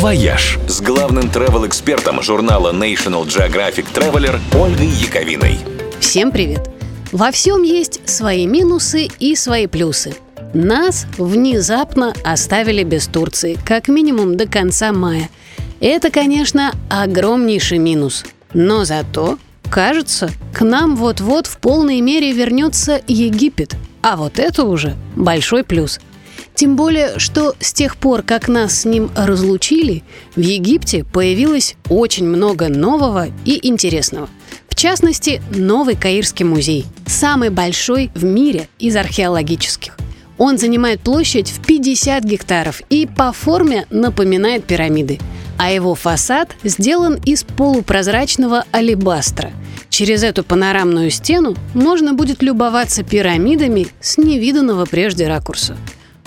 «Вояж» с главным travel-экспертом журнала National Geographic Traveler Ольгой Яковиной. Всем привет! Во всем есть свои минусы и свои плюсы. Нас внезапно оставили без Турции, как минимум до конца мая. Это, конечно, огромнейший минус. Но зато, кажется, к нам вот-вот в полной мере вернется Египет. А вот это уже большой плюс – тем более, что с тех пор, как нас с ним разлучили, в Египте появилось очень много нового и интересного. В частности, новый Каирский музей, самый большой в мире из археологических. Он занимает площадь в 50 гектаров и по форме напоминает пирамиды. А его фасад сделан из полупрозрачного алебастра. Через эту панорамную стену можно будет любоваться пирамидами с невиданного прежде ракурса.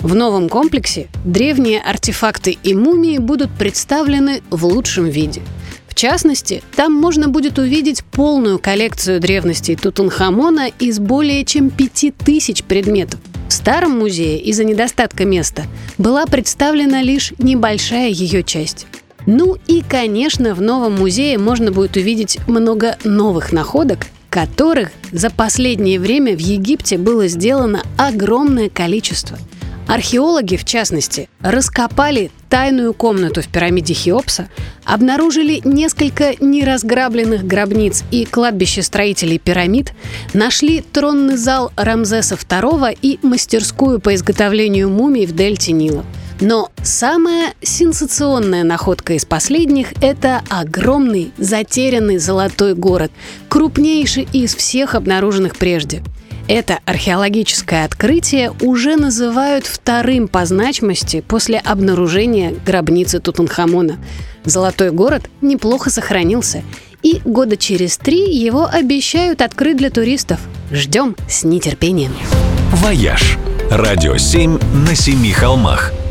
В новом комплексе древние артефакты и мумии будут представлены в лучшем виде. В частности, там можно будет увидеть полную коллекцию древностей Тутанхамона из более чем 5000 предметов. В старом музее из-за недостатка места была представлена лишь небольшая ее часть. Ну и, конечно, в новом музее можно будет увидеть много новых находок, которых за последнее время в Египте было сделано огромное количество – Археологи, в частности, раскопали тайную комнату в пирамиде Хеопса, обнаружили несколько неразграбленных гробниц и кладбище строителей пирамид, нашли тронный зал Рамзеса II и мастерскую по изготовлению мумий в дельте Нила. Но самая сенсационная находка из последних – это огромный затерянный золотой город, крупнейший из всех обнаруженных прежде – это археологическое открытие уже называют вторым по значимости после обнаружения гробницы Тутанхамона. Золотой город неплохо сохранился, и года через три его обещают открыть для туристов. Ждем с нетерпением. «Вояж» – радио 7 на семи холмах –